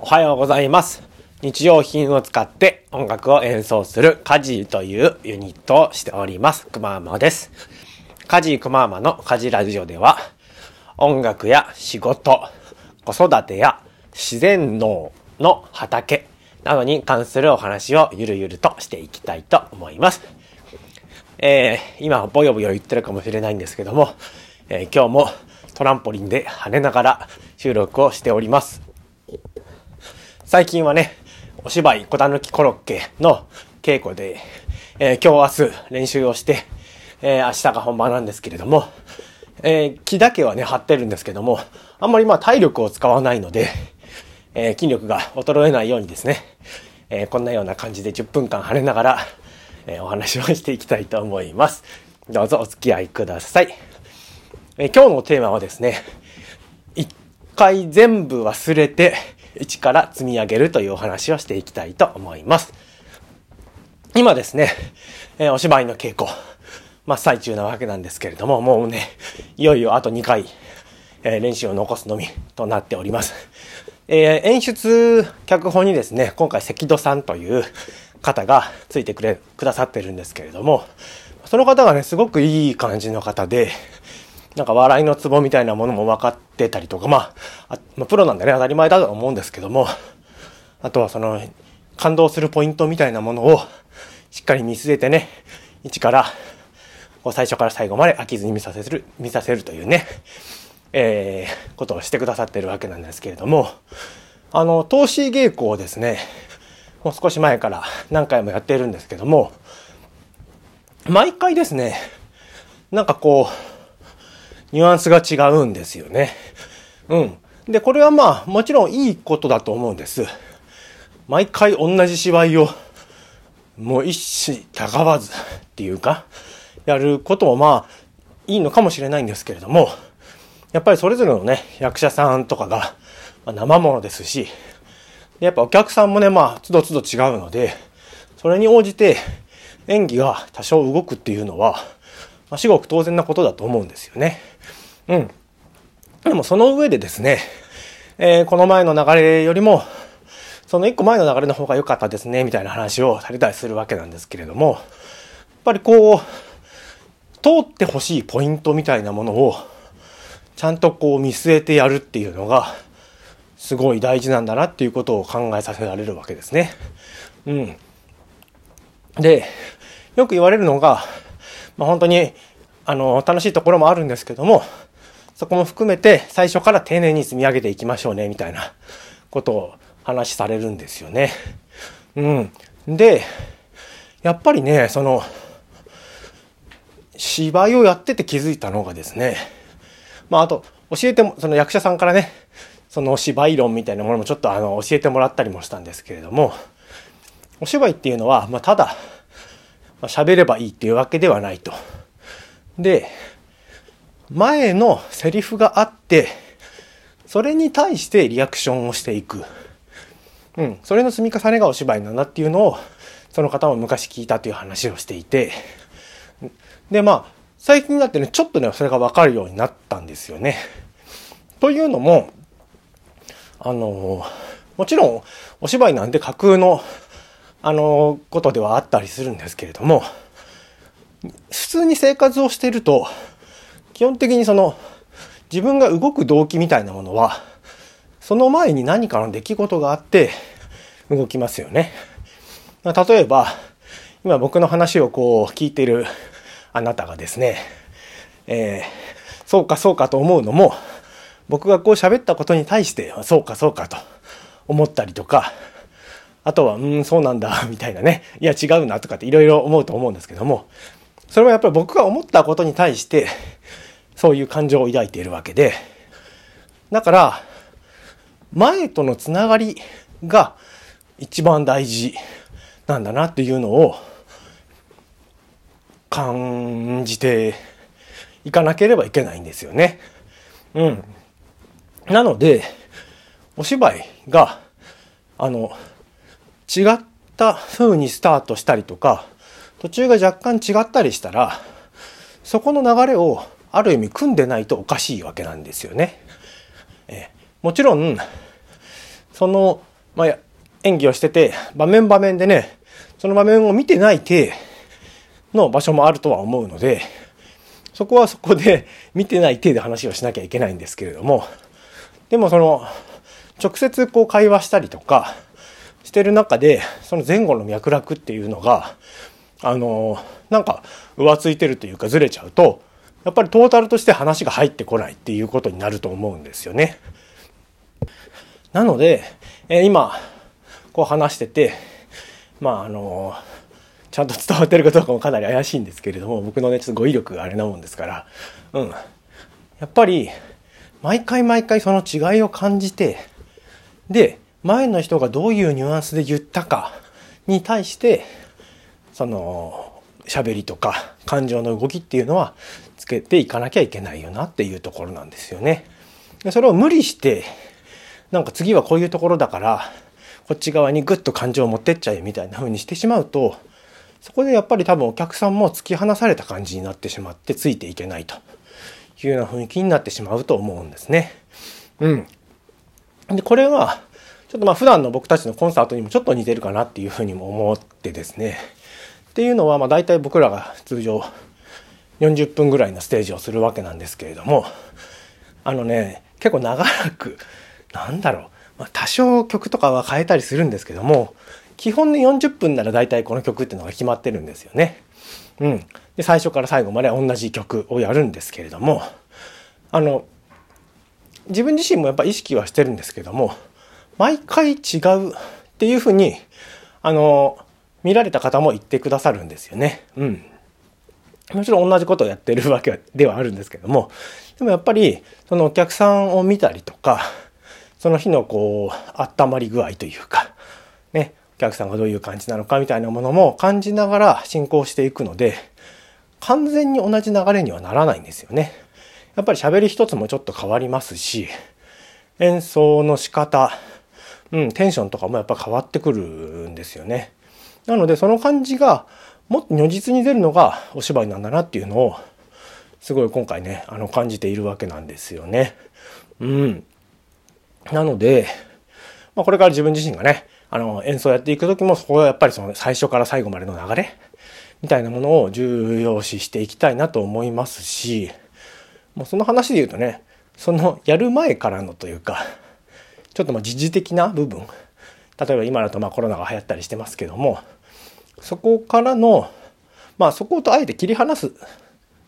おはようございます。日用品を使って音楽を演奏するカジーというユニットをしております。くまーまです。カジーくまーまのカジラジオでは音楽や仕事、子育てや自然農の畑などに関するお話をゆるゆるとしていきたいと思います。えー、今ボヨボヨ言ってるかもしれないんですけども、えー、今日もトランポリンで跳ねながら収録をしております。最近はね、お芝居、小狸コロッケの稽古で、えー、今日明日練習をして、えー、明日が本番なんですけれども、えー、木だけはね、張ってるんですけども、あんまりまあ体力を使わないので、え筋力が衰えないようにですね、えこんなような感じで10分間跳ねながら、えお話をしていきたいと思います。どうぞお付き合いください。え今日のテーマはですね、一回全部忘れて、一から積み上げるというお話をしていきたいと思います。今ですね、えお芝居の稽古、真っ最中なわけなんですけれども、もうね、いよいよあと2回、え練習を残すのみとなっております。えー、演出、脚本にですね、今回関戸さんという方がついてくれ、くださってるんですけれども、その方がね、すごくいい感じの方で、なんか笑いのツボみたいなものも分かってたりとか、まあ、あ、プロなんでね、当たり前だと思うんですけども、あとはその、感動するポイントみたいなものをしっかり見据えてね、一から、こう最初から最後まで飽きずに見させる、見させるというね、えー、ことをしてくださってるわけなんですけれども、あの、投資稽古をですね、もう少し前から何回もやっているんですけども、毎回ですね、なんかこう、ニュアンスが違うんですよね。うん。で、これはまあ、もちろんいいことだと思うんです。毎回同じ芝居を、もう一糸たがわずっていうか、やることもまあ、いいのかもしれないんですけれども、やっぱりそれぞれのね、役者さんとかが、まあ、生ものですし、でやっぱお客さんもね、まあ、つどつど違うので、それに応じて演技が多少動くっていうのは、まあ、至極当然なことだと思うんですよね。うん。でもその上でですね、えー、この前の流れよりも、その一個前の流れの方が良かったですね、みたいな話をされたりするわけなんですけれども、やっぱりこう、通ってほしいポイントみたいなものを、ちゃんとこう見据えてやるっていうのが、すごい大事なんだなっていうことを考えさせられるわけですね。うん。で、よく言われるのが、まあ、本当に、あの、楽しいところもあるんですけども、そこも含めて最初から丁寧に積み上げていきましょうね、みたいなことを話されるんですよね。うん。で、やっぱりね、その、芝居をやってて気づいたのがですね、まあ、あと、教えても、その役者さんからね、その芝居論みたいなものもちょっとあの、教えてもらったりもしたんですけれども、お芝居っていうのは、まあ、ただ、喋ればいいっていうわけではないと。で、前のセリフがあって、それに対してリアクションをしていく。うん。それの積み重ねがお芝居なんだっていうのを、その方も昔聞いたという話をしていて、で、まあ、最近になってね、ちょっとね、それがわかるようになったんですよね。というのも、あの、もちろん、お芝居なんて架空の、あの、ことではあったりするんですけれども、普通に生活をしていると、基本的にその、自分が動く動機みたいなものは、その前に何かの出来事があって動きますよね。例えば、今僕の話をこう聞いてるあなたがですね、えー、そうかそうかと思うのも、僕がこう喋ったことに対して、そうかそうかと思ったりとか、あとは、うん、そうなんだ、みたいなね。いや、違うな、とかっていろいろ思うと思うんですけども、それはやっぱり僕が思ったことに対して、そういう感情を抱いているわけで、だから、前とのつながりが一番大事なんだなっていうのを感じていかなければいけないんですよね。うん。なので、お芝居が、あの、違った風にスタートしたりとか、途中が若干違ったりしたら、そこの流れをある意味組んでないとおかしいわけなんですよね。えもちろん、そのまあ、演技をしてて、場面場面でね、その場面を見てない体の場所もあるとは思うので、そこはそこで見てない体で話をしなきゃいけないんですけれども、でもその、直接こう会話したりとかしてる中で、その前後の脈絡っていうのが、あの、なんか浮ついてるというかずれちゃうと、やっぱりトータルとして話が入ってこないっていうことになると思うんですよね。なので、えー、今、こう話してて、まああの、ちゃんと伝わってるかどうかもかなり怪しいんですけれども、僕のね、ちょっと語彙力があれなもんですから、うん。やっぱり、毎回毎回その違いを感じて、で、前の人がどういうニュアンスで言ったかに対して、その、喋りとか感情の動きっていうのはつけていかなきゃいけないよなっていうところなんですよね。でそれを無理して、なんか次はこういうところだから、こっち側にグッと感情を持ってっちゃえみたいな風にしてしまうと、そこでやっぱり多分お客さんも突き放された感じになってしまってついていけないというような雰囲気になってしまうと思うんですね。うん。で、これは、ちょっとまあ普段の僕たちのコンサートにもちょっと似てるかなっていうふうにも思ってですね。っていうのはまあ大体僕らが通常40分ぐらいのステージをするわけなんですけれども、あのね、結構長らく、なんだろう、まあ、多少曲とかは変えたりするんですけども、基本で40分なら大体この曲っていうのが決まってるんですよね。うん。で、最初から最後まで同じ曲をやるんですけれども、あの、自分自身もやっぱ意識はしてるんですけども、毎回違うっていうふうに、あの、見られた方も言ってくださるんですよね。うん。もちろん同じことをやってるわけではあるんですけども、でもやっぱり、そのお客さんを見たりとか、その日のこう、温まり具合というか、ね、お客さんがどういう感じなのかみたいなものも感じながら進行していくので、完全に同じ流れにはならないんですよね。やっぱり喋り一つもちょっと変わりますし、演奏の仕方、うん、テンションとかもやっぱ変わってくるんですよね。なのでその感じがもっと如実に出るのがお芝居なんだなっていうのをすごい今回ね、あの感じているわけなんですよね。うん。なので、まあ、これから自分自身がね、あの、演奏やっていく時も、そこはやっぱりその最初から最後までの流れみたいなものを重要視していきたいなと思いますし、もうその話で言うとね、そのやる前からのというか、ちょっとまあ時事的な部分、例えば今だとまあコロナが流行ったりしてますけども、そこからの、まあそことあえて切り離す、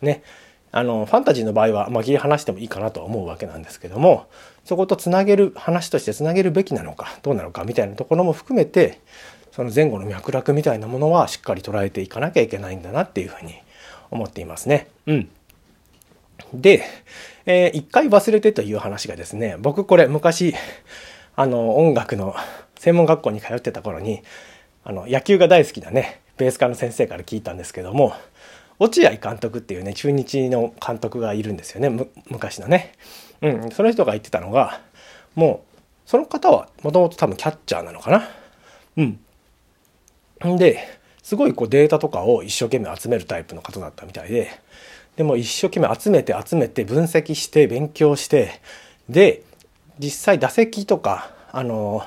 ね、あの、ファンタジーの場合は、まあ、切り離してもいいかなとは思うわけなんですけども、そことつなげる、話としてつなげるべきなのか、どうなのかみたいなところも含めて、その前後の脈絡みたいなものはしっかり捉えていかなきゃいけないんだなっていうふうに思っていますね。うん。で、えー、一回忘れてという話がですね、僕これ昔、あの、音楽の専門学校に通ってた頃に、あの、野球が大好きなね、ベース科の先生から聞いたんですけども、落合監督っていうね、中日の監督がいるんですよね、昔のね。うん、その人が言ってたのが、もう、その方はもともと多分キャッチャーなのかな。うん。んで、すごいこうデータとかを一生懸命集めるタイプの方だったみたいで、でも一生懸命集めて集めて分析して勉強して、で、実際打席とか、あの、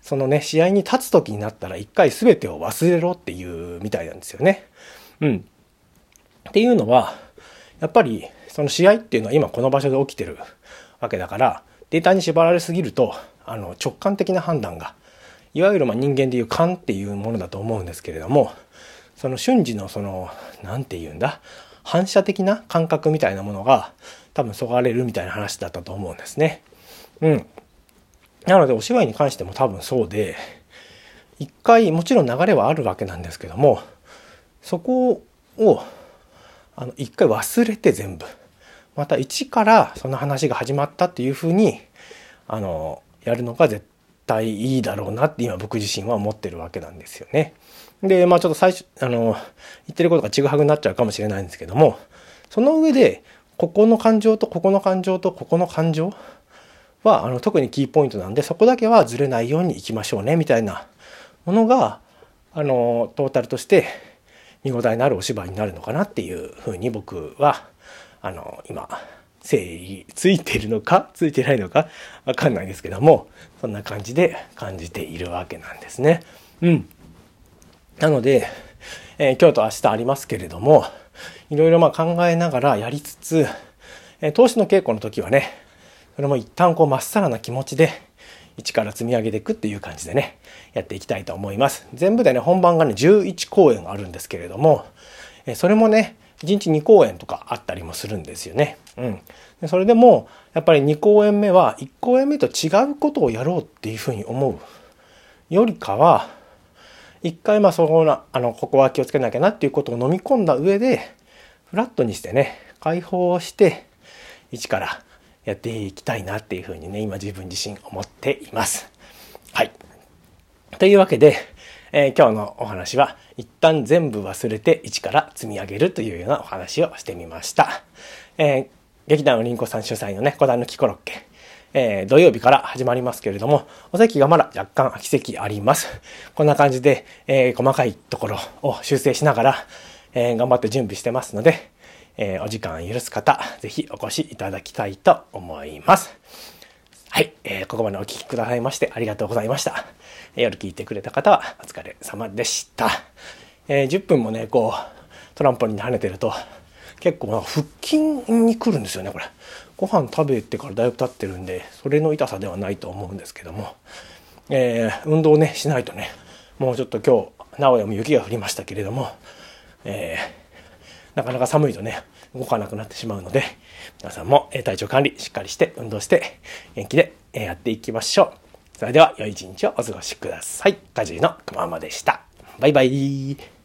そのね、試合に立つ時になったら一回全てを忘れろっていうみたいなんですよね。うん。っていうのは、やっぱりその試合っていうのは今この場所で起きてるわけだから、データに縛られすぎると、あの直感的な判断が、いわゆるま人間でいう勘っていうものだと思うんですけれども、その瞬時のその、何て言うんだ、反射的な感覚みたいなものが多分そがれるみたいな話だったと思うんですね。うん。なのでお芝居に関しても多分そうで、一回もちろん流れはあるわけなんですけども、そこをあの一回忘れて全部また一からその話が始まったっていうふうにあのやるのが絶対いいだろうなって今僕自身は思ってるわけなんですよね。でまあちょっと最初あの言ってることがちぐはぐになっちゃうかもしれないんですけどもその上でここの感情とここの感情とここの感情はあの特にキーポイントなんでそこだけはずれないようにいきましょうねみたいなものがあのトータルとして見応えのあるお芝居になるのかなっていうふうに僕はあの今整理ついてるのかついてないのかわかんないですけども、そんな感じで感じているわけなんですね。うん。なので、えー、今日と明日ありますけれども、いろいろまあ考えながらやりつつ、えー、投資の稽古の時はね、それも一旦こうまっさらな気持ちで、一から積み上げていくっていう感じでね、やっていきたいと思います。全部でね、本番がね、11公演あるんですけれども、えそれもね、1日2公演とかあったりもするんですよね。うん。でそれでも、やっぱり2公演目は1公演目と違うことをやろうっていうふうに思うよりかは、一回まあそこな、あの、ここは気をつけなきゃなっていうことを飲み込んだ上で、フラットにしてね、解放して、一からやっていきたいなっていうふうにね、今自分自身思っています。はい。というわけで、えー、今日のお話は、一旦全部忘れて一から積み上げるというようなお話をしてみました。えー、劇団のりんこさん主催のね、小段のきコロッケ。えー、土曜日から始まりますけれども、お席がまだ若干空き席あります。こんな感じで、えー、細かいところを修正しながら、えー、頑張って準備してますので、えお時間許す方、ぜひお越しいただきたいと思います。はい、えー、ここまでお聴きくださいましてありがとうございました。え夜聞いてくれた方はお疲れ様でした。えー、10分もね、こう、トランポリンで跳ねてると、結構腹筋に来るんですよね、これ。ご飯食べてからだいぶ経ってるんで、それの痛さではないと思うんですけども、えー、運動ね、しないとね、もうちょっと今日、名古屋も雪が降りましたけれども、えー、なかなか寒いとね、動かなくなってしまうので、皆さんも体調管理しっかりして運動して元気でやっていきましょう。それでは良い一日をお過ごしください。カジのくままでした。バイバイ。